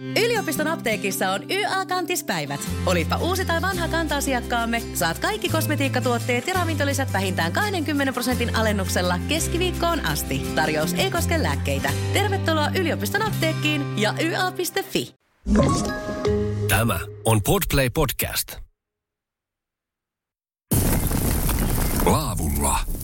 Yliopiston apteekissa on YA-kantispäivät. Olipa uusi tai vanha kanta-asiakkaamme, saat kaikki kosmetiikkatuotteet ja ravintolisät vähintään 20 prosentin alennuksella keskiviikkoon asti. Tarjous ei koske lääkkeitä. Tervetuloa yliopiston apteekkiin ja YA.fi. Tämä on Podplay Podcast. Laavulla.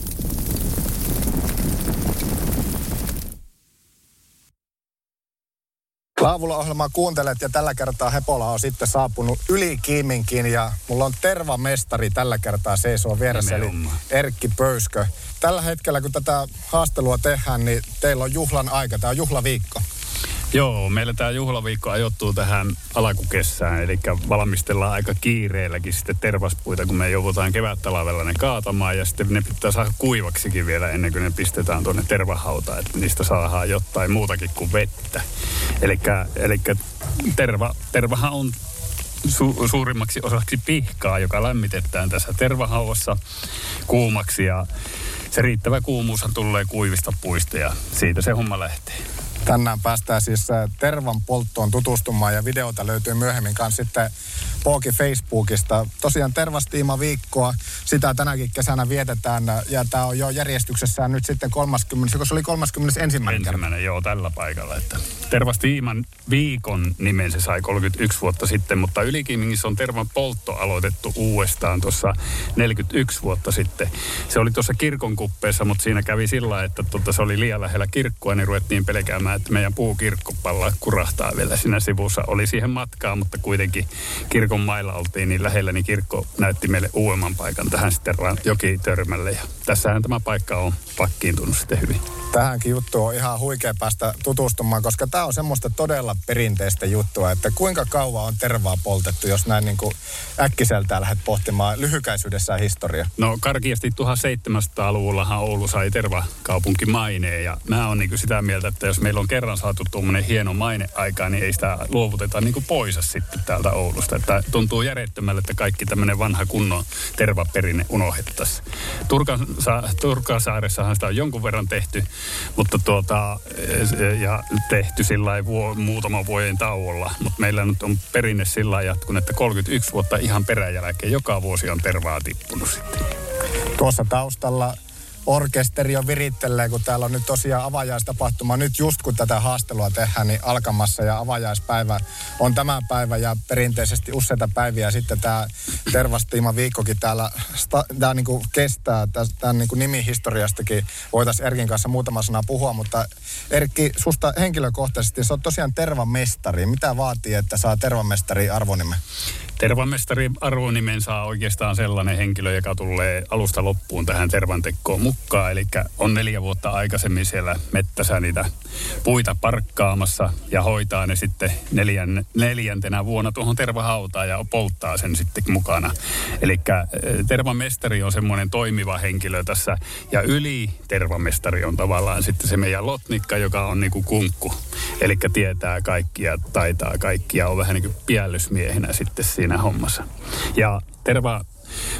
Laavulla ohjelmaa kuuntelet ja tällä kertaa Hepola on sitten saapunut yli Kiiminkin ja mulla on tervamestari tällä kertaa seisoo vieressä eli Erkki Pöyskö. Tällä hetkellä kun tätä haastelua tehdään, niin teillä on juhlan aika, tämä on juhlaviikko. Joo, meillä tämä juhlaviikko ajoittuu tähän alkukessään, eli valmistellaan aika kiireelläkin sitten tervaspuita, kun me joudutaan kevättalavella ne kaatamaan ja sitten ne pitää saada kuivaksikin vielä ennen kuin ne pistetään tuonne tervahautaan, että niistä saadaan jotain muutakin kuin vettä. Eli terva, tervahan on su- suurimmaksi osaksi pihkaa, joka lämmitetään tässä tervahauassa kuumaksi ja se riittävä kuumuushan tulee kuivista puista ja siitä se homma lähtee. Tänään päästään siis tervan polttoon tutustumaan ja videota löytyy myöhemmin kanssa sitten Pooki Facebookista. Tosiaan tervastiima viikkoa, sitä tänäkin kesänä vietetään ja tämä on jo järjestyksessään nyt sitten 30, kun se oli 31. Ensimmäinen, joo, tällä paikalla. Että tervastiiman viikon nimen se sai 31 vuotta sitten, mutta Ylikiimingissä on tervan poltto aloitettu uudestaan tuossa 41 vuotta sitten. Se oli tuossa kirkon kuppeessa, mutta siinä kävi sillä että tota, se oli liian lähellä kirkkoa, niin ruvettiin pelkäämään, että meidän puukirkkopalla kurahtaa vielä siinä sivussa. Oli siihen matkaa, mutta kuitenkin kirkon mailla oltiin niin lähellä, niin kirkko näytti meille uudemman paikan tähän sitten joki törmälle. Ja tässähän tämä paikka on pakkiintunut sitten hyvin. Tähänkin juttu on ihan huikea päästä tutustumaan, koska tämä on semmoista todella perinteistä juttua, että kuinka kauan on tervaa poltettu, jos näin niin kuin äkkiseltään lähdet pohtimaan lyhykäisyydessään historia. No karkeasti 1700-luvullahan Oulu sai tervakaupunki maineen ja mä oon niin sitä mieltä, että jos meillä on kerran saatu tuommoinen hieno maine aikaan, niin ei sitä luovuteta niin kuin pois sitten täältä Oulusta. Että tuntuu järjettömälle, että kaikki tämmöinen vanha kunnon tervaperinne unohdettaisiin. Turkasa, Turkasaaressahan sitä on jonkun verran tehty, mutta tuota, ja tehty sillä vuo, muutaman vuoden tauolla. Mutta meillä nyt on perinne sillä jatkunut, että 31 vuotta ihan peräjälkeen joka vuosi on tervaa tippunut sitten. Tuossa taustalla orkesteri on virittelee, kun täällä on nyt tosiaan avajaistapahtuma. Nyt just kun tätä haastelua tehdään, niin alkamassa ja avajaispäivä on tämä päivä ja perinteisesti useita päiviä sitten tämä Tervastiima viikkokin täällä tämä niin kuin kestää. Tämän niin kuin nimihistoriastakin voitaisiin Erkin kanssa muutama sana puhua, mutta Erkki, susta henkilökohtaisesti, se on tosiaan tervamestari. Mitä vaatii, että saa tervamestari arvonimen? Tervamestari arvonimen saa oikeastaan sellainen henkilö, joka tulee alusta loppuun tähän tervantekkoon mukaan. Eli on neljä vuotta aikaisemmin siellä mettässä niitä puita parkkaamassa ja hoitaa ne sitten neljän, neljäntenä vuonna tuohon tervahautaan ja polttaa sen sitten mukana. Eli eh, tervamestari on semmoinen toimiva henkilö tässä ja yli tervamestari on tavallaan sitten se meidän lotnikka, joka on niinku kunkku. Eli tietää kaikkia, taitaa kaikkia, on vähän niin kuin piällysmiehenä sitten siinä hommassa. Ja terva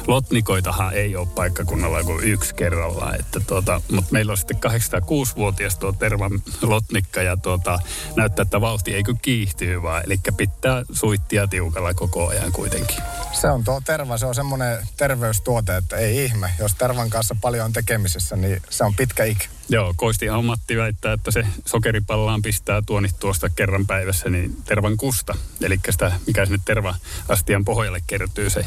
Lotnikoitahan ei ole paikkakunnalla kuin yksi kerrallaan. Että tuota, mutta meillä on sitten 806-vuotias tuo Tervan Lotnikka ja tuota, näyttää, että vauhti ei kyllä kiihtyy vaan. Eli pitää suittia tiukalla koko ajan kuitenkin. Se on tuo Terva, se on semmoinen terveystuote, että ei ihme. Jos Tervan kanssa paljon on tekemisessä, niin se on pitkä ikä. Joo, Koisti Matti väittää, että se sokeripallaan pistää tuonit tuosta kerran päivässä, niin tervan kusta. Eli sitä, mikä sinne terva-astian pohjalle kertyy, se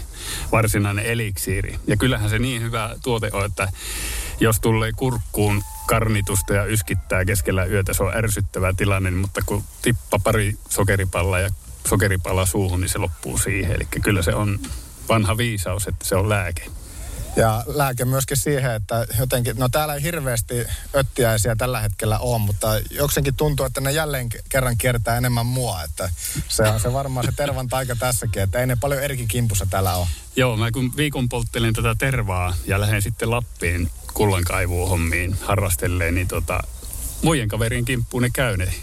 varsinainen eliksiiri. Ja kyllähän se niin hyvä tuote on, että jos tulee kurkkuun karnitusta ja yskittää keskellä yötä, se on ärsyttävä tilanne, mutta kun tippa pari sokeripallaa ja sokeripala suuhun, niin se loppuu siihen. Eli kyllä se on vanha viisaus, että se on lääke. Ja lääke myöskin siihen, että jotenkin, no täällä ei hirveästi öttiäisiä tällä hetkellä ole, mutta jokseenkin tuntuu, että ne jälleen kerran kiertää enemmän mua. Että se on se varmaan se tervan taika tässäkin, että ei ne paljon eri kimpussa täällä ole. Joo, mä kun viikon polttelin tätä tervaa ja lähdin sitten Lappiin kullankaivuuhommiin harrastelleen, niin tota, muiden kaverien kimppuun ne käy ne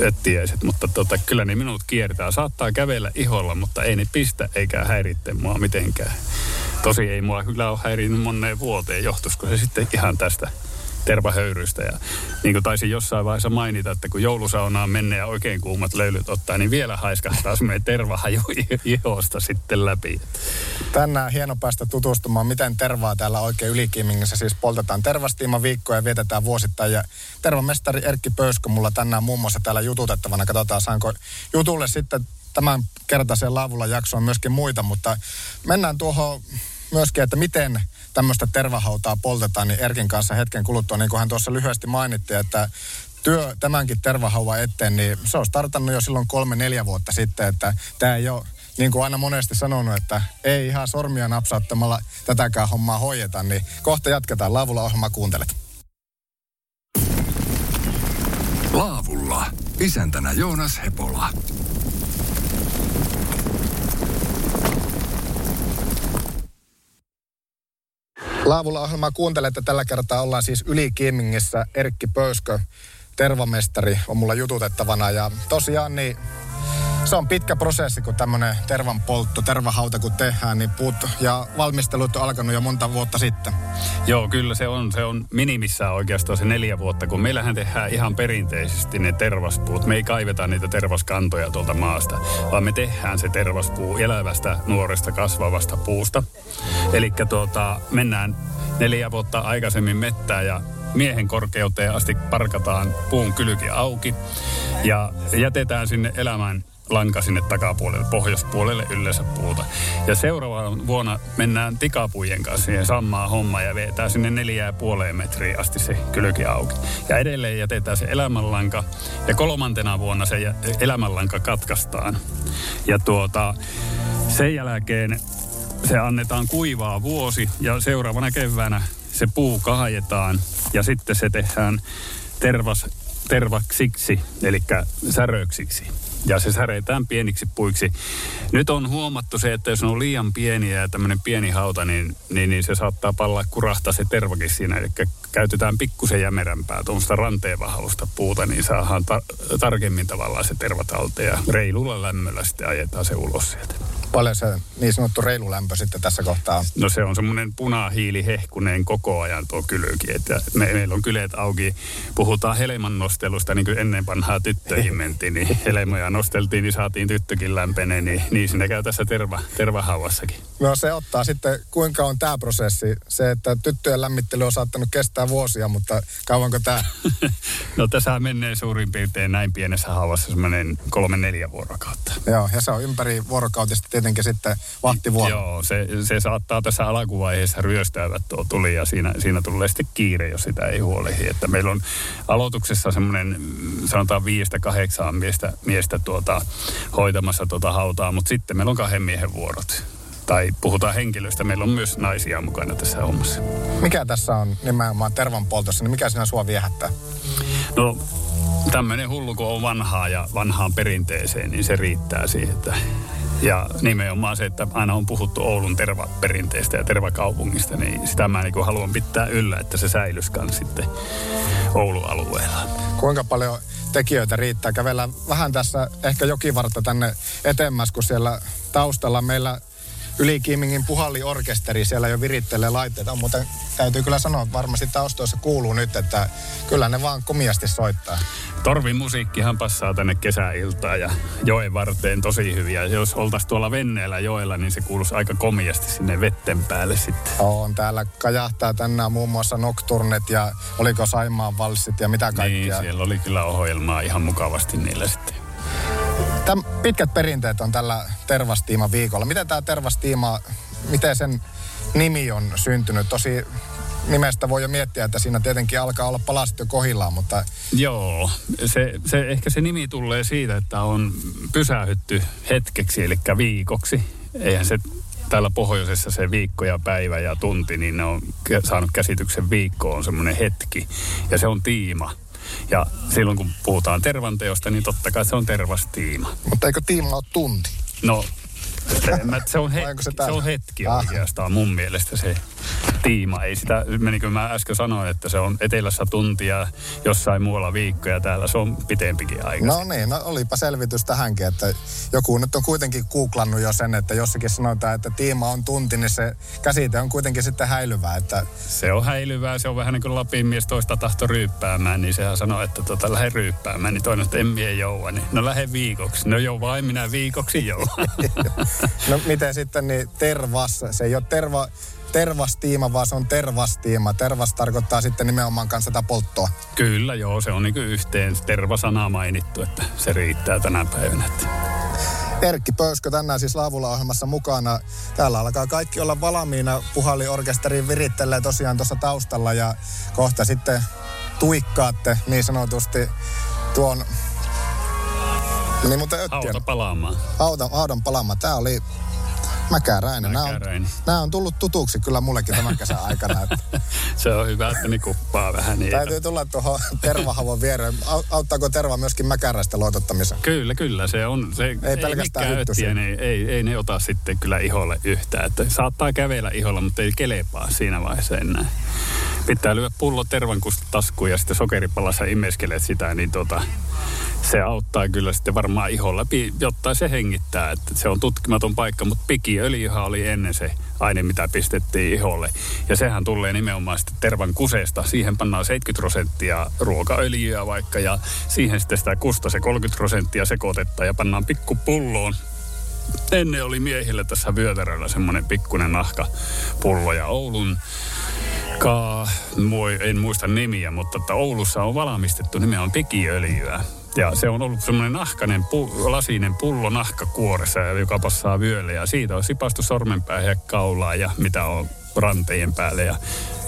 öttiäiset, mutta tota, kyllä ne minut kiertää. Saattaa kävellä iholla, mutta ei ne pistä eikä häiritte mua mitenkään. Tosi ei mua kyllä ole häirinyt moneen vuoteen. Johtuisiko se sitten ihan tästä tervahöyrystä. Ja niin kuin taisin jossain vaiheessa mainita, että kun joulusaunaan menee ja oikein kuumat löylyt ottaa, niin vielä haiskahtaa semmoinen tervahaju ihosta sitten läpi. Tänään hieno päästä tutustumaan, miten tervaa täällä oikein ylikiimingissä siis poltetaan tervastiima viikkoja ja vietetään vuosittain. Ja tervamestari Erkki Pöyskö mulla tänään muun muassa täällä jututettavana. Katsotaan, saanko jutulle sitten tämän kertaisen laavulla jaksoon myöskin muita, mutta mennään tuohon myöskin, että miten tämmöistä tervahautaa poltetaan, niin Erkin kanssa hetken kuluttua, niin kuin hän tuossa lyhyesti mainitti, että työ tämänkin tervahauva eteen, niin se on startannut jo silloin kolme-neljä vuotta sitten, että tämä ei ole niin kuin aina monesti sanonut, että ei ihan sormia napsauttamalla tätäkään hommaa hoideta, niin kohta jatketaan. Laavulla ohjelma kuuntelet. Laavulla. Isäntänä Joonas Hepola. Laavulla ohjelmaa kuuntelette. Tällä kertaa ollaan siis Yli Kimmingissä. Erkki Pöyskö, tervamestari, on mulla jututettavana. Ja tosiaan niin se on pitkä prosessi, kun tämmöinen tervan poltto, tervahauta kun tehdään, niin puut ja valmistelut on alkanut jo monta vuotta sitten. Joo, kyllä se on. Se on minimissään oikeastaan se neljä vuotta, kun meillähän tehdään ihan perinteisesti ne tervaspuut. Me ei kaiveta niitä tervaskantoja tuolta maasta, vaan me tehdään se tervaspuu elävästä, nuoresta, kasvavasta puusta. Eli tuota, mennään neljä vuotta aikaisemmin mettää ja miehen korkeuteen asti parkataan puun kylki auki ja jätetään sinne elämään lanka sinne takapuolelle, pohjoispuolelle yleensä puuta. Ja seuraavana vuonna mennään tikapujen kanssa siihen samaan hommaan ja vetää sinne neljää ja puoleen metriä asti se kylki auki. Ja edelleen jätetään se elämänlanka ja kolmantena vuonna se elämänlanka katkaistaan. Ja tuota, sen jälkeen se annetaan kuivaa vuosi ja seuraavana keväänä se puu kaajetaan ja sitten se tehdään tervas, tervaksiksi, eli säröksiksi ja se säreitään pieniksi puiksi. Nyt on huomattu se, että jos on liian pieniä ja tämmöinen pieni hauta, niin, niin, niin se saattaa palla kurahtaa se tervakin siinä. Eli käytetään pikkusen jämerämpää, tuommoista ranteenvahalusta puuta, niin saadaan ta- tarkemmin tavallaan se tervatalte ja reilulla lämmöllä sitten ajetaan se ulos sieltä. Paljon se niin sanottu reilu lämpö sitten tässä kohtaa No se on semmoinen punahiilihehkuneen koko ajan tuo kylki. Että me, meillä on kyleet auki. Puhutaan helman nostelusta, niin kuin ennen vanhaa tyttöihin mentiin, niin helmoja nosteltiin, niin saatiin tyttökin lämpeneen, niin, niin sinne käy tässä terva, tervahauassakin. No se ottaa sitten, kuinka on tämä prosessi? Se, että tyttöjen lämmittely on saattanut kestää vuosia, mutta kauanko tämä? no tässä menee suurin piirtein näin pienessä haavassa semmoinen kolme-neljä vuorokautta. Joo, ja se on ympäri vuorokautista tietenkin sitten vahtivuoro. Joo, se, se saattaa tässä alkuvaiheessa ryöstäyvät tuo tuli ja siinä, siinä tulee sitten kiire, jos sitä ei huolehdi. Että meillä on aloituksessa semmoinen, sanotaan viiestä kahdeksaan miestä, miestä tuota, hoitamassa tuota hautaa, mutta sitten meillä on kahden miehen vuorot tai puhutaan henkilöistä, meillä on myös naisia mukana tässä hommassa. Mikä tässä on nimenomaan tervan poltossa, niin mikä sinä sua viehättää? No tämmöinen hullu, kun on vanhaa ja vanhaan perinteeseen, niin se riittää siihen. Että ja nimenomaan se, että aina on puhuttu Oulun tervaperinteestä ja tervakaupungista, niin sitä mä niin haluan pitää yllä, että se säilyskan sitten Oulun alueella. Kuinka paljon tekijöitä riittää? Kävellä vähän tässä ehkä jokivartta tänne etemmäs, kun siellä taustalla meillä Yli Kiimingin puhalliorkesteri siellä jo virittelee laitteita. Mutta täytyy kyllä sanoa, että varmasti taustoissa kuuluu nyt, että kyllä ne vaan komiasti soittaa. Torvin musiikkihan passaa tänne kesäiltaan ja joen varteen tosi hyviä. Jos oltaisiin tuolla venneellä joella, niin se kuuluisi aika komiasti sinne vetten päälle sitten. On, täällä kajahtaa tänään muun muassa Nocturnet ja oliko Saimaan valssit ja mitä kaikkea. Niin, siellä oli kyllä ohjelmaa ihan mukavasti niillä sitten. Täm, pitkät perinteet on tällä Tervastiima viikolla. Miten tämä Tervastiima, miten sen nimi on syntynyt? Tosi nimestä voi jo miettiä, että siinä tietenkin alkaa olla palasit jo kohillaan, mutta... Joo, se, se, ehkä se nimi tulee siitä, että on pysähytty hetkeksi, eli viikoksi. Eihän se täällä pohjoisessa se viikko ja päivä ja tunti, niin ne on saanut käsityksen viikko on semmoinen hetki. Ja se on tiima. Ja silloin kun puhutaan tervanteosta, niin totta kai se on tervastiima. Mutta eikö tiima ole tunti? No, se, se, on, hetki, se, se on hetki ah. oikeastaan mun mielestä se. Tiima. Ei sitä, niin kuin mä äsken sanoin, että se on etelässä tuntia, jossain muualla viikkoja, täällä se on pitempikin aika. No niin, no olipa selvitys tähänkin, että joku nyt on kuitenkin googlannut jo sen, että jossakin sanotaan, että tiima on tunti, niin se käsite on kuitenkin sitten häilyvää. Että... Se on häilyvää, se on vähän niin kuin Lapin mies toista tahto ryyppäämään, niin sehän sanoo, että tota, lähde ryyppäämään, niin toinen, että en mie joua, niin no lähde viikoksi. No joo, vain minä viikoksi joo. no miten sitten niin tervas, se ei ole terva, tervastiima, vaan se on tervastiima. Tervas tarkoittaa sitten nimenomaan kanssa tätä polttoa. Kyllä, joo, se on niin yhteen tervasana mainittu, että se riittää tänä päivänä. Erkki Pöyskö tänään siis Laavulla ohjelmassa mukana. Täällä alkaa kaikki olla valmiina. Puhalliorkesterin virittelee tosiaan tuossa taustalla ja kohta sitten tuikkaatte niin sanotusti tuon niin, mutta Hauta palaamaan. Hauta, haudan palaamaan. Tämä oli Mäkäräinen. Nämä on, nämä on tullut tutuksi kyllä mullekin tämän kesän aikana. Että. se on hyvä, että ne kuppaa vähän niitä. Täytyy tulla tuohon tervahavon viereen. Auttaako terva myöskin mäkäräistä loitottamiseen? Kyllä, kyllä. Se on, se, ei, ei pelkästään hyttysiä. Niin ei, ei ne ota sitten kyllä iholle yhtään. Että saattaa kävellä iholla, mutta ei kelepaa siinä vaiheessa enää. Pitää lyödä pullo tervan taskuun ja sitten sokeripalassa imeskelet sitä, niin tota, se auttaa kyllä sitten varmaan ihon läpi, jotta se hengittää. Että se on tutkimaton paikka, mutta pikiöljyhän oli ennen se aine, mitä pistettiin iholle. Ja sehän tulee nimenomaan sitten tervan. Siihen pannaan 70 prosenttia ruokaöljyä vaikka ja siihen sitten sitä kusta se 30 prosenttia sekoitetta ja pannaan pikkupulloon ennen oli miehillä tässä vyötäröllä semmoinen pikkunen nahkapullo ja Oulun Kaa, en muista nimiä, mutta että Oulussa on valmistettu nimenomaan pikiöljyä. Ja se on ollut semmoinen nahkainen, pu, lasinen pullo nahkakuoressa, joka passaa vyölle. Ja siitä on sipastu sormenpäähän ja kaulaa ja mitä on rantejen päälle. Ja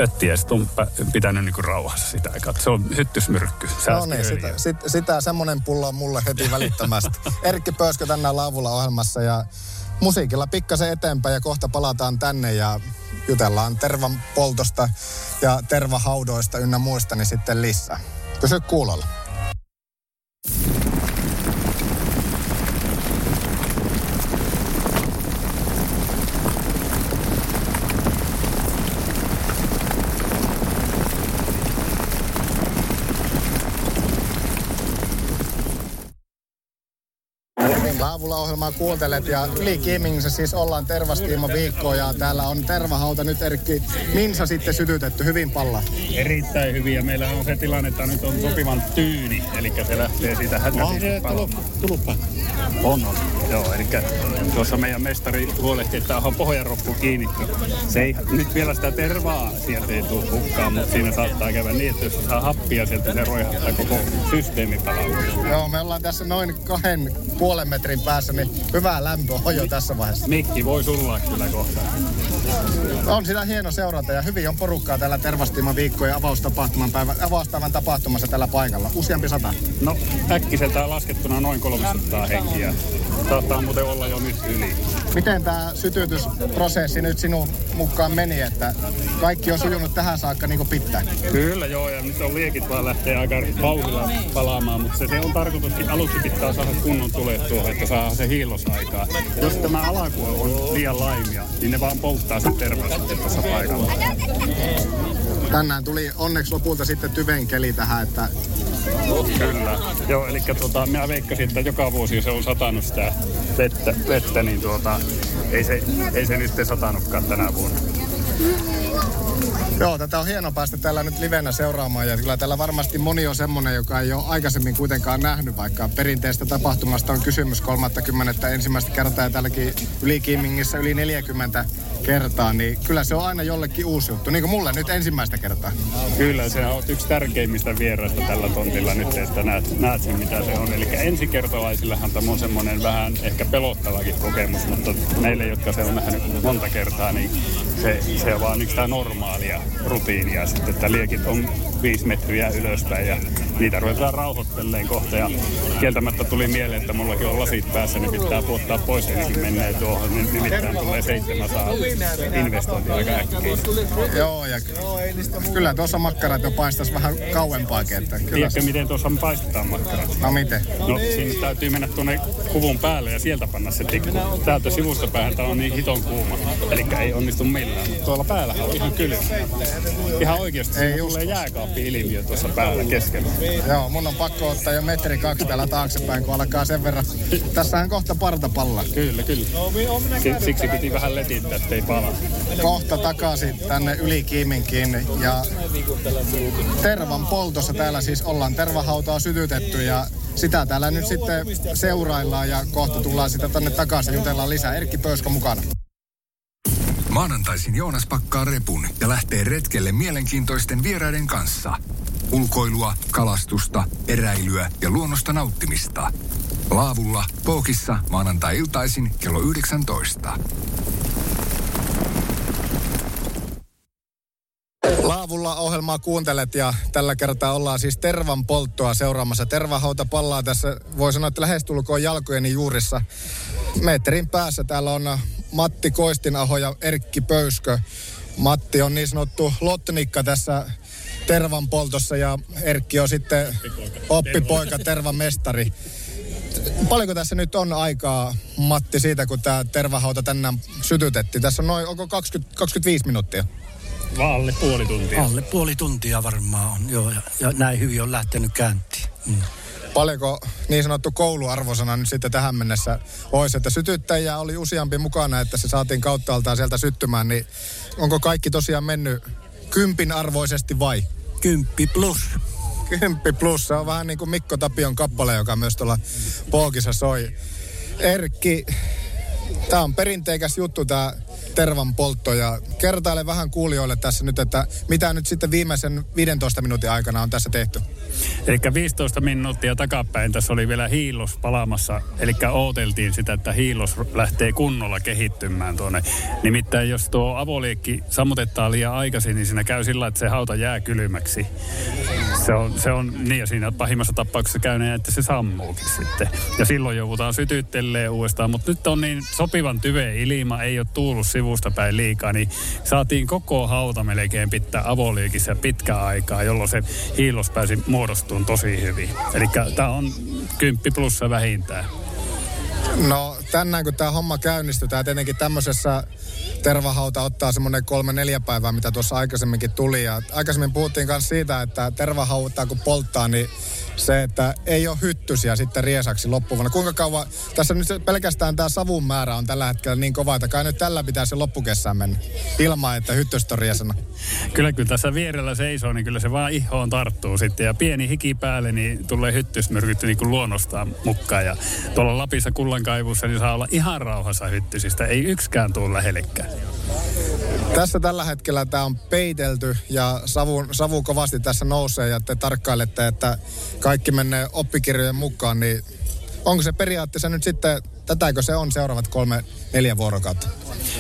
öttiä on pitänyt niin rauhassa sitä aikaa. Se on hyttysmyrkky. No niin, sitä, sit, sitä semmoinen pullo on mulle heti välittömästi. Erkki Pöyskö tänään laavulla ohjelmassa ja musiikilla pikkasen eteenpäin ja kohta palataan tänne ja jutellaan tervan poltosta ja tervahaudoista ynnä muista, niin sitten lisää. Pysy kuulolla. Laavulla ohjelmaa kuuntelet ja yli Kimingissä siis ollaan tervastiima viikkoa ja täällä on tervahauta nyt Erkki Minsa sitten sytytetty hyvin palla. Erittäin hyvin ja meillä on se tilanne, että nyt on sopivan tyyni, eli se lähtee siitä hätäisesti Tuluppa. On, on. Joo, eli tuossa meidän mestari huolehti, että on pohjaroppu kiinni. Se ei nyt vielä sitä tervaa sieltä ei tule hukkaan, mutta siinä saattaa käydä niin, että jos saa happia sieltä, se roihattaa koko systeemi palaa. Joo, me ollaan tässä noin kahden puolen metrin päässä, niin hyvää lämpöä on jo tässä vaiheessa. Mikki voi sulla kyllä kohta. On sitä hieno seurata ja hyvin on porukkaa täällä Tervastiman viikkojen avaustapahtuman päivä, avauspäivän tapahtumassa tällä paikalla. Useampi sata. No äkkiseltään laskettuna noin 300 henkiä. Saattaa muuten olla jo nyt yli. Miten tämä sytytysprosessi nyt sinun mukaan meni, että kaikki on sujunut tähän saakka niin kuin pitää? Kyllä joo, ja nyt on liekit vaan lähtee aika vauhdilla palaamaan, mutta se, se on tarkoituskin aluksi pitää saada kunnon tulee tuohon, että saa se hiilosaikaa. Jos tämä alaku on liian laimia, niin ne vaan polttaa sen terveys tuossa paikalla. Tänään tuli onneksi lopulta sitten tyven keli tähän, että Kyllä. Joo, eli tuota, minä veikkasin, että joka vuosi se on satanut sitä vettä, vettä niin tuota, ei se, ei se nyt satanutkaan tänä vuonna. Joo, tätä on hieno päästä täällä nyt livenä seuraamaan ja kyllä täällä varmasti moni on semmonen, joka ei ole aikaisemmin kuitenkaan nähnyt, vaikka perinteistä tapahtumasta on kysymys 30. ensimmäistä kertaa ja täälläkin yli Kiimingissä yli 40 kertaa, niin kyllä se on aina jollekin uusi juttu, niin kuin mulle nyt ensimmäistä kertaa. Kyllä, se on yksi tärkeimmistä vieraista tällä tontilla nyt, että näet, näet sen mitä se on. Eli ensikertalaisillahan tämä on semmoinen vähän ehkä pelottavakin kokemus, mutta meille, jotka se on nähnyt monta kertaa, niin se, se on vaan yksi tämä normaalia rutiinia sitten, että liekit on viisi metriä ylöspäin ja niitä ruvetaan rauhoittelee kohta. Ja kieltämättä tuli mieleen, että mullakin on lasit päässä, niin pitää puottaa pois ennenkin menee tuohon. Niin nimittäin tulee 700 investointia aika äkkiä. Joo, ja kyllä tuossa makkarat jo paistaisi vähän kauempaakin. Että kyllä. Tiedätkö, miten tuossa paistetaan makkarat? No miten? No siinä täytyy mennä tuonne kuvun päälle ja sieltä panna se tikku. Täältä sivusta päähän tää on niin hiton kuuma. Eli ei onnistu millään. Tuolla päällä on ihan kylmä. Ihan oikeasti ei tulee jääkaappi-ilmiö tuossa päällä keskellä. Joo, mun on pakko ottaa jo metri kaksi täällä taaksepäin, kun alkaa sen verran. Tässähän kohta partapalla. Kyllä, kyllä. Siksi piti vähän letittää, ettei pala. Kohta takaisin tänne yli kiiminkin ja tervan poltossa täällä siis ollaan. Tervahautaa sytytetty ja sitä täällä nyt sitten seuraillaan ja kohta tullaan sitä tänne takaisin jutellaan lisää. Erkki Pöyskö mukana. Maanantaisin Joonas pakkaa repun ja lähtee retkelle mielenkiintoisten vieraiden kanssa. Ulkoilua, kalastusta, eräilyä ja luonnosta nauttimista. Laavulla, Pookissa, maanantai-iltaisin kello 19. Laavulla ohjelmaa kuuntelet ja tällä kertaa ollaan siis tervan polttoa seuraamassa. Tervahauta pallaa tässä, voi sanoa, että lähestulkoon jalkojeni juurissa. Metrin päässä täällä on Matti Koistinaho ja Erkki Pöyskö. Matti on niin sanottu lotnikka tässä tervan poltossa ja Erkki on sitten oppipoika, tervan mestari. Paljonko tässä nyt on aikaa, Matti, siitä kun tämä tervahauta tänään sytytettiin? Tässä on noin, onko 20, 25 minuuttia? Alle puoli tuntia. Alle puoli tuntia varmaan on, joo. Ja, ja näin hyvin on lähtenyt käyntiin. Mm. Paljonko niin sanottu kouluarvosana nyt sitten tähän mennessä olisi, että sytyttäjiä oli useampi mukana, että se saatiin kauttaaltaan sieltä syttymään, niin onko kaikki tosiaan mennyt kympin arvoisesti vai? Kymppi plus. Kymppi plus, se on vähän niin kuin Mikko Tapion kappale, joka myös tuolla Pookissa soi. Erkki, tämä on perinteikäs juttu tämä tervan poltto ja kertaile vähän kuulijoille tässä nyt, että mitä nyt sitten viimeisen 15 minuutin aikana on tässä tehty. Eli 15 minuuttia takapäin tässä oli vielä hiilos palaamassa, eli ooteltiin sitä, että hiilos lähtee kunnolla kehittymään tuonne. Nimittäin jos tuo avoliekki sammutetaan liian aikaisin, niin siinä käy sillä, että se hauta jää kylmäksi. Se on, se on niin ja siinä pahimmassa tapauksessa käy niin, että se sammuukin sitten. Ja silloin joudutaan sytyttelee uudestaan, mutta nyt on niin sopivan tyve ilma, ei ole tuullut sivusta päin liikaa, niin saatiin koko hauta melkein pitää avoliekissa pitkä aikaa, jolloin se hiilos pääsi muodostumaan tosi hyvin. Eli tämä on kymppi plussa vähintään. No tänään kun tämä homma käynnistyy, tämä tietenkin tämmöisessä tervahauta ottaa semmoinen kolme neljä päivää, mitä tuossa aikaisemminkin tuli. Ja aikaisemmin puhuttiin myös siitä, että tervahautaa kun polttaa, niin se, että ei ole hyttysiä sitten riesaksi loppuvuonna. Kuinka kauan, tässä nyt pelkästään tämä savun määrä on tällä hetkellä niin kova, että kai nyt tällä pitäisi loppukessään mennä ilman, että hyttystä on riesana. Kyllä, kyllä tässä vierellä seisoo, niin kyllä se vaan ihoon tarttuu sitten. Ja pieni hiki päälle, niin tulee hyttysmyrkytty niin kuin luonnostaan mukaan. Ja tuolla Lapissa kullankaivussa niin saa olla ihan rauhassa hyttysistä. Ei yksikään tule lähellekään. Tässä tällä hetkellä tämä on peitelty ja savu, savu kovasti tässä nousee ja te tarkkailette, että kaikki menee oppikirjojen mukaan, niin onko se periaatteessa nyt sitten, tätäkö se on seuraavat kolme, neljä vuorokautta?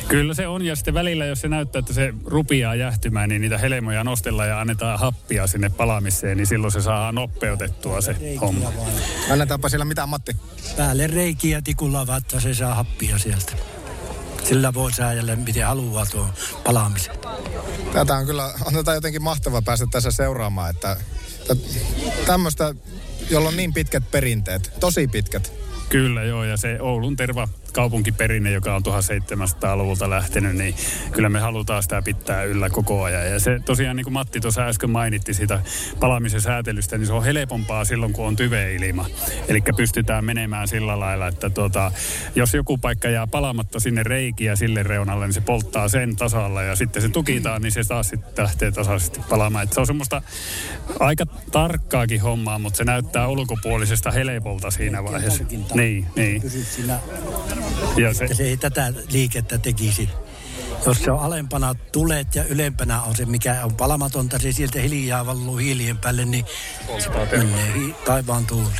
Kyllä se on, ja sitten välillä, jos se näyttää, että se rupiaa jähtymään, niin niitä helmoja nostellaan ja annetaan happia sinne palamiseen, niin silloin se saa nopeutettua se reikiä homma. Annetaanpa siellä mitään, Matti? Päälle reikiä tikulla, että se saa happia sieltä. Sillä voi säädellä, miten haluaa tuon palaamisen. Tätä on kyllä, on tätä jotenkin mahtava päästä tässä seuraamaan, että, että tämmöistä, jolla on niin pitkät perinteet, tosi pitkät. Kyllä joo, ja se Oulun terva kaupunkiperinne, joka on 1700-luvulta lähtenyt, niin kyllä me halutaan sitä pitää yllä koko ajan. Ja se tosiaan, niin kuin Matti tuossa äsken mainitti sitä palamisen säätelystä, niin se on helpompaa silloin, kun on tyveilma. Eli pystytään menemään sillä lailla, että tuota, jos joku paikka jää palamatta sinne reikiä sille reunalle, niin se polttaa sen tasalla ja sitten se tukitaan, niin se taas sitten lähtee tasaisesti palaamaan. Et se on semmoista aika tarkkaakin hommaa, mutta se näyttää ulkopuolisesta helpolta siinä vaiheessa. Niin, niin. Ja se... se ei tätä liikettä tekisi. Jos se on alempana tulet ja ylempänä on se, mikä on palamatonta, se sieltä hiljaa valluu hiilien päälle, niin se menee hi- taivaan tuuli.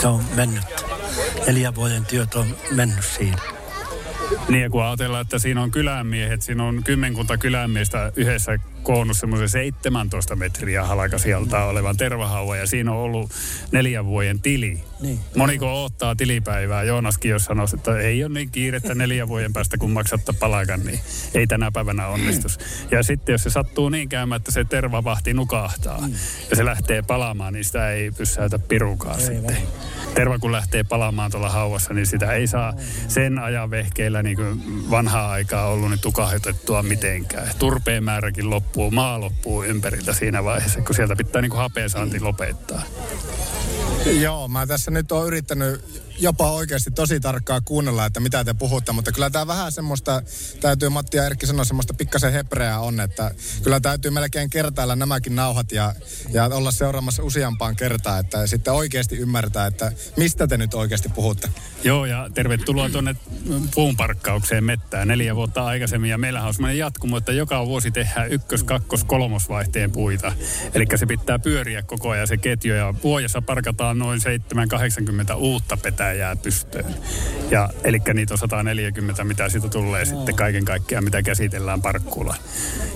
Se on mennyt. Neljän vuoden työt on mennyt siinä. Niin ja kun ajatellaan, että siinä on kylämiehet, siinä on kymmenkunta kylämiestä yhdessä koonnut semmoisen 17 metriä halkasijalta olevan tervahauva ja siinä on ollut neljän vuoden tili. Niin. Moniko ottaa tilipäivää? Joonaskin jos sanoisi, että ei ole niin kiirettä neljän vuoden päästä, kun maksatta palakan, niin ei tänä päivänä onnistus. Ja sitten jos se sattuu niin käymään, että se tervavahti nukahtaa mm. ja se lähtee palaamaan, niin sitä ei pysäytä pirukaan ei sitten. Vai. Terva kun lähtee palaamaan tuolla hauvassa, niin sitä ei saa sen ajan vehkeillä niin kuin vanhaa aikaa ollut niin tukahdutettua mitenkään. Turpeen määräkin loppuu, maa loppuu ympäriltä siinä vaiheessa, kun sieltä pitää niin kuin hapeen saanti lopettaa. Joo, mä tässä nyt oon yrittänyt jopa oikeasti tosi tarkkaa kuunnella, että mitä te puhutte, mutta kyllä tämä vähän semmoista, täytyy Matti ja Erkki sanoa semmoista pikkasen hebreää on, että kyllä täytyy melkein kertailla nämäkin nauhat ja, ja olla seuraamassa useampaan kertaan, että sitten oikeasti ymmärtää, että mistä te nyt oikeasti puhutte. Joo, ja tervetuloa tuonne puunparkkaukseen mettään neljä vuotta aikaisemmin, ja meillähän on semmoinen jatkumo, että joka vuosi tehdään ykkös, kakkos, kolmosvaihteen puita. Eli se pitää pyöriä koko ajan se ketju, ja vuodessa parkataan noin 7-80 uutta petää mitään jää pystyyn. Ja, eli niitä on 140, mitä siitä tulee no. sitten kaiken kaikkiaan, mitä käsitellään parkkuulla.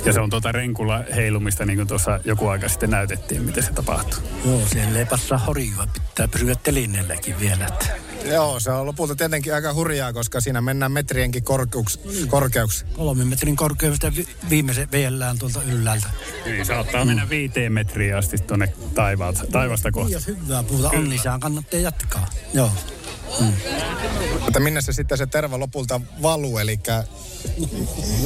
Ja se on tuota renkula heilumista, niin kuin tuossa joku aika sitten näytettiin, miten se tapahtuu. Joo, siellä ei passaa horjua, pitää pysyä telineelläkin vielä. Että. Joo, se on lopulta tietenkin aika hurjaa, koska siinä mennään metrienkin korkeuks, korkeuks. Kolmen metrin korkeudesta vi- viimeisen veellään tuolta ylhäältä. Niin, saattaa mm. mennä viiteen metriä asti tuonne taivasta kohti. Jos hyvää puhuta on, niin kannattaa jatkaa. Joo. Mm. Mutta minne se sitten se terva lopulta valuu, eli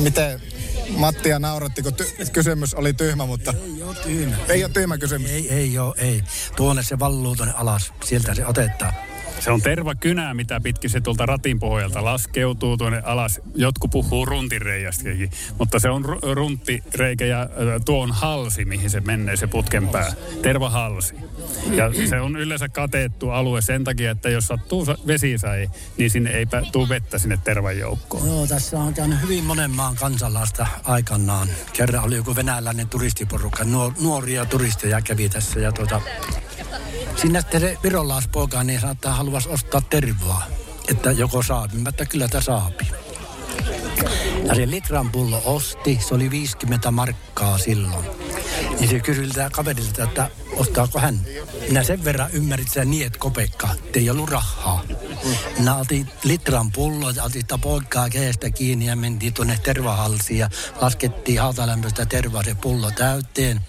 miten Mattia nauratti, kun ty- kysymys oli tyhmä, mutta... Ei ole tyhmä. Ei ole tyhmä kysymys. Ei, ei ole, ei. Tuonne se valluu tuonne alas, sieltä se otetaan. Se on tervakynä, mitä pitkin se tuolta ratin pohjalta laskeutuu tuonne alas. Jotkut puhuu runtireijastakin, mutta se on runttireikä ja tuo on halsi, mihin se menee se putken pää. Tervahalsi. Ja se on yleensä kateettu alue sen takia, että jos sattuu vesisai, niin sinne ei tule vettä sinne tervan joukkoon. Joo, tässä on käynyt hyvin monen maan kansalaista aikanaan. Kerran oli joku venäläinen turistiporukka, nuoria turisteja kävi tässä ja tuota, Sinne sitten se virolaispoika niin saattaa haluaisi ostaa tervaa, että joko saapi, mutta kyllä tämä saapi. Ja se litran pullo osti, se oli 50 markkaa silloin. Niin se kysyi kaverilta, että ostaako hän. Minä sen verran ymmärrit sen niin, että kopekka, ei ollut rahaa. Minä otin litran pullo ja otin sitä poikaa keestä kiinni ja mentiin tuonne tervahalsiin ja laskettiin hautalämpöistä tervaa se pullo täyteen.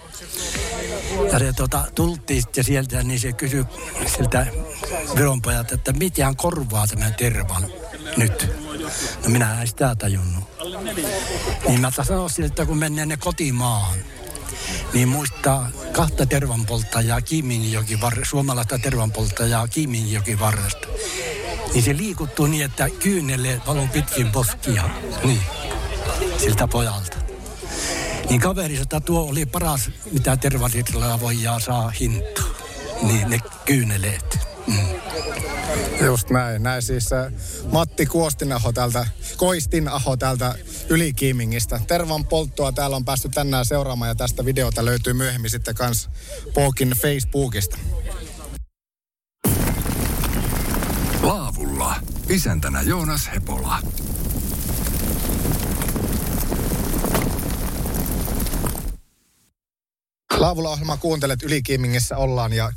Ja se tota, tultiin sitten sieltä, niin se kysyi siltä vironpojat, että mitä korvaa tämän tervan nyt. No minä en sitä tajunnut. Niin mä sanoin siltä, että kun mennään ne kotimaahan, niin muistaa kahta tervanpolttajaa Kiiminjoki varresta, suomalaista tervanpolttajaa Kiiminjoki varresta. Niin se liikuttuu niin, että kyynelle valuu pitkin poskia. Niin, siltä pojalta. Niin kaveri että tuo oli paras, mitä tervalitralla voidaan saa hinta. Niin ne kyyneleet. Mm. Just näin. Näin siis äh, Matti Kuostinaho täältä, Koistinaho täältä Ylikiimingistä. Tervan polttoa täällä on päästy tänään seuraamaan ja tästä videota löytyy myöhemmin sitten kans Pookin Facebookista. Laavulla. Isäntänä Joonas Hepola. Laavulla ohjelma kuuntelet Ylikiimingissä ollaan ja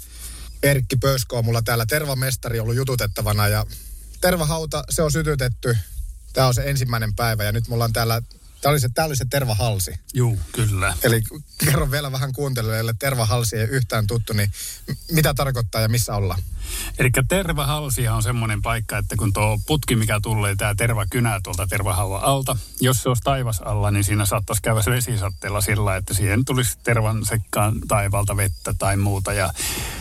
Erkki Pöyskö on mulla täällä tervamestari ollut jututettavana ja tervahauta, se on sytytetty. Tämä on se ensimmäinen päivä ja nyt mulla on täällä Tämä oli se, tämä oli se tervahalsi. Juu, kyllä. Eli kerro vielä vähän kuuntelijoille, tervahalsi ei yhtään tuttu, niin mitä tarkoittaa ja missä ollaan? Eli tervahalsia on semmoinen paikka, että kun tuo putki, mikä tulee, tämä tervakynä tuolta tervahauvan alta, jos se olisi taivas alla, niin siinä saattaisi käydä vesisatteella sillä, että siihen tulisi tervan sekkaan taivalta vettä tai muuta. Ja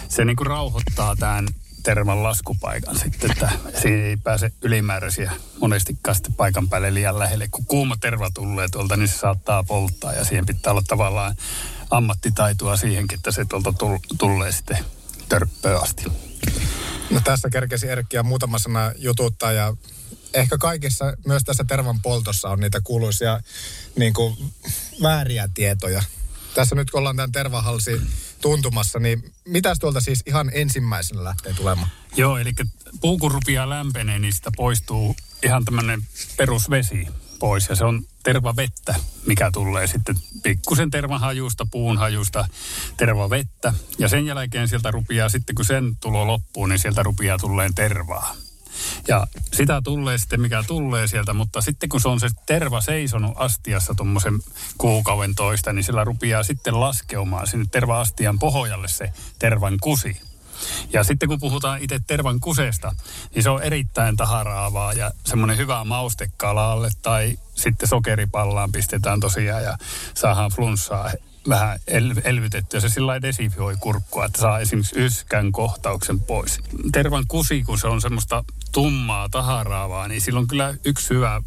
se niin kuin rauhoittaa tämän tervan laskupaikan sitten, että siinä ei pääse ylimääräisiä monestikaan sitten paikan päälle liian lähelle. Kun kuuma terva tulee tuolta, niin se saattaa polttaa ja siihen pitää olla tavallaan ammattitaitoa siihenkin, että se tuolta tulee sitten törppöön asti. No tässä kerkesi Erkkiä muutama sana jututtaa ja ehkä kaikissa, myös tässä tervan poltossa on niitä kuuluisia niin kuin, vääriä tietoja. Tässä nyt kun ollaan tämän tervahalsi tuntumassa, niin mitä tuolta siis ihan ensimmäisenä lähtee tulemaan? Joo, eli puu kun rupeaa lämpenee, niin sitä poistuu ihan tämmöinen perusvesi. pois ja se on tervavettä, mikä tulee sitten pikkusen tervahajusta, puun hajusta, tervavettä. Ja sen jälkeen sieltä rupiaa sitten, kun sen tulo loppuu, niin sieltä rupiaa tulleen tervaa. Ja sitä tulee sitten, mikä tulee sieltä, mutta sitten kun se on se terva seisonut astiassa tuommoisen kuukauden toista, niin sillä rupiaa sitten laskeumaan sinne terva-astian pohjalle se tervan kusi. Ja sitten kun puhutaan itse tervan kuseesta, niin se on erittäin taharaavaa ja semmoinen hyvä mauste kalalle tai sitten sokeripallaan pistetään tosiaan ja saadaan flunssaa vähän el- elvytettyä. Se sillä desifioi kurkkua, että saa esimerkiksi yskän kohtauksen pois. Tervan kusi, kun se on semmoista tummaa taharaavaa, niin silloin kyllä yksi hyvä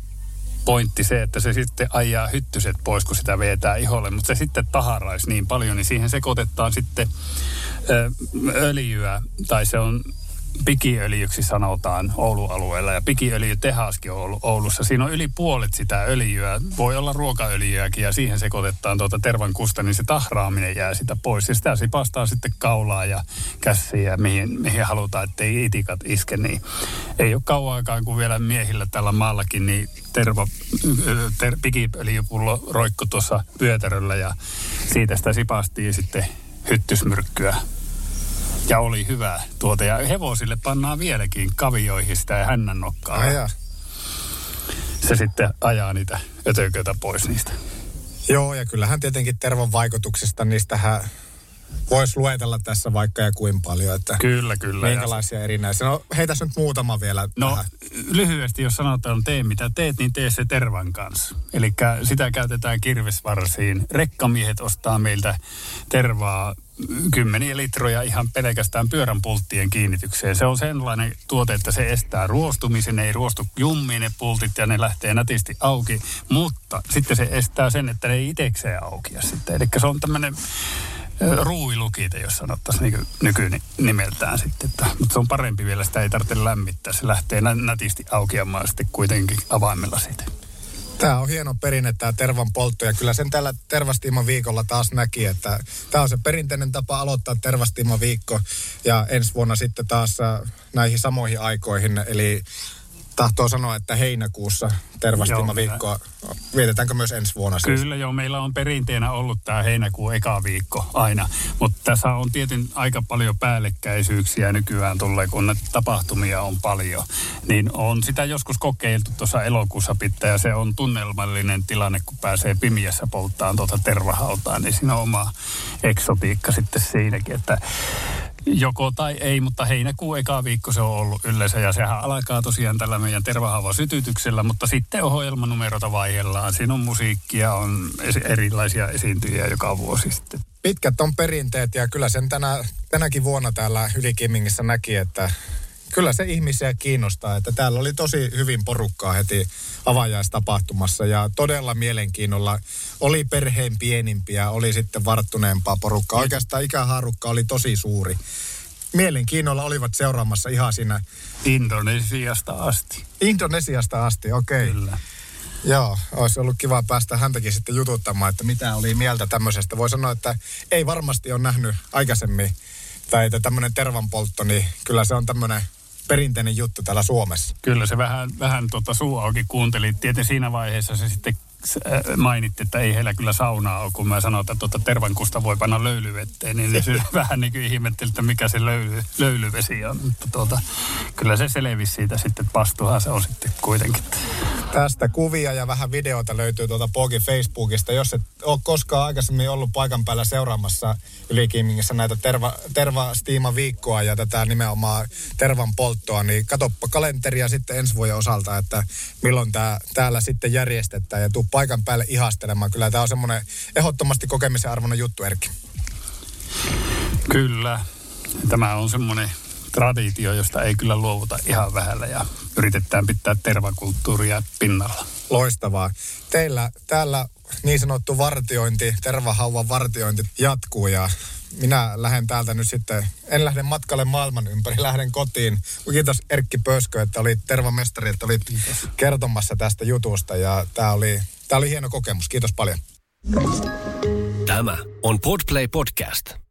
pointti se, että se sitten ajaa hyttyset pois, kun sitä vetää iholle, mutta se sitten taharaisi niin paljon, niin siihen sekoitetaan sitten öljyä, tai se on pikiöljyksi sanotaan Oulun alueella ja pikiöljytehaskin on Oulussa. Siinä on yli puolet sitä öljyä, voi olla ruokaöljyäkin ja siihen sekoitetaan tuota tervankusta, niin se tahraaminen jää sitä pois. Ja sitä sipastaa sitten kaulaa ja käsiä, mihin, mihin halutaan, ettei itikat iske. Niin ei ole kauankaan kuin vielä miehillä tällä maallakin, niin terva, ter, pikiöljypullo roikku tuossa vyötäröllä ja siitä sitä sipastiin sitten hyttysmyrkkyä ja oli hyvä tuote. Ja hevosille pannaan vieläkin kavioihin sitä ja hännän nokkaa. Aja. Se sitten ajaa niitä ötököitä pois niistä. Joo, ja kyllähän tietenkin tervon vaikutuksista niistähän voisi luetella tässä vaikka ja kuin paljon, että Kyllä, kyllä. minkälaisia erinäisiä. No heitäs nyt muutama vielä No tähän. lyhyesti, jos sanotaan tee mitä teet, niin tee se tervan kanssa. Eli sitä käytetään kirvesvarsiin. Rekkamiehet ostaa meiltä tervaa kymmeniä litroja ihan pelkästään pyörän pulttien kiinnitykseen. Se on sellainen tuote, että se estää ruostumisen, ei ruostu jummiin ne pultit ja ne lähtee nätisti auki, mutta sitten se estää sen, että ne ei itsekseen aukia sitten. Eli se on tämmöinen ruuilukite, jos sanottaisiin niin nykynimeltään sitten. Että, mutta se on parempi vielä, sitä ei tarvitse lämmittää. Se lähtee nä- nätisti aukeamaan sitten kuitenkin avaimella siitä. Tämä on hieno perinne, tämä tervan poltto. Ja kyllä sen tällä tervastiiman viikolla taas näki, että tämä on se perinteinen tapa aloittaa tervastiiman viikko. Ja ensi vuonna sitten taas äh, näihin samoihin aikoihin, eli tahtoo sanoa, että heinäkuussa tervastiiman viikkoa. Vietetäänkö myös ensi vuonna siis? Kyllä joo, meillä on perinteenä ollut tämä heinäkuun eka viikko aina, mutta tässä on tietyn aika paljon päällekkäisyyksiä nykyään tulee, kun näitä tapahtumia on paljon. Niin on sitä joskus kokeiltu tuossa elokuussa pitää ja se on tunnelmallinen tilanne, kun pääsee pimiässä polttaan tuota tervahautaa, niin siinä on oma eksotiikka sitten siinäkin, että joko tai ei, mutta heinäkuun eka viikko se on ollut yleensä ja sehän alkaa tosiaan tällä meidän tervahauvan sytytyksellä, mutta sitten ohjelmanumerota vaihellaan. Siinä on musiikkia, on erilaisia esiintyjiä joka vuosi sitten. Pitkät on perinteet ja kyllä sen tänä, tänäkin vuonna täällä Ylikimingissä näki, että kyllä se ihmisiä kiinnostaa. Että täällä oli tosi hyvin porukkaa heti avajaistapahtumassa ja todella mielenkiinnolla oli perheen pienimpiä, oli sitten varttuneempaa porukkaa. Oikeastaan ikähaarukka oli tosi suuri. Mielenkiinnolla olivat seuraamassa ihan siinä Indonesiasta asti. Indonesiasta asti, okei. Okay. Kyllä. Joo, olisi ollut kiva päästä häntäkin sitten jututtamaan, että mitä oli mieltä tämmöisestä. Voi sanoa, että ei varmasti ole nähnyt aikaisemmin, tai että tämmöinen tervanpoltto, niin kyllä se on tämmöinen perinteinen juttu täällä Suomessa. Kyllä se vähän, vähän tota suu auki kuunteli. Tietenkin siinä vaiheessa se sitten mainitti, että ei heillä kyllä saunaa ole, kun mä sanoin, että tuota tervankusta voi panna löylyvetteen, niin se vähän niin kuin ihmetteli, että mikä se löyly, löylyvesi on. Mutta tuota, kyllä se selvisi siitä sitten, että vastuuhan se on sitten kuitenkin. Tästä kuvia ja vähän videota löytyy tuolta Pogi Facebookista. Jos et ole koskaan aikaisemmin ollut paikan päällä seuraamassa Ylikiimingissä näitä terva, terva viikkoa ja tätä nimenomaan tervan polttoa, niin katoppa kalenteria sitten ensi vuoden osalta, että milloin tää, täällä sitten järjestetään ja tuu paikan päälle ihastelemaan. Kyllä tämä on semmoinen ehdottomasti kokemisen arvoinen juttu, Erkki. Kyllä. Tämä on semmoinen traditio, josta ei kyllä luovuta ihan vähällä ja yritetään pitää tervakulttuuria pinnalla. Loistavaa. Teillä täällä niin sanottu vartiointi, tervahauvan vartiointi jatkuu ja minä lähden täältä nyt sitten, en lähde matkalle maailman ympäri, lähden kotiin. Kiitos Erkki Pöskö, että olit tervamestari, että olit Kiitos. kertomassa tästä jutusta ja tämä oli, tämä oli hieno kokemus. Kiitos paljon. Tämä on Podplay Podcast.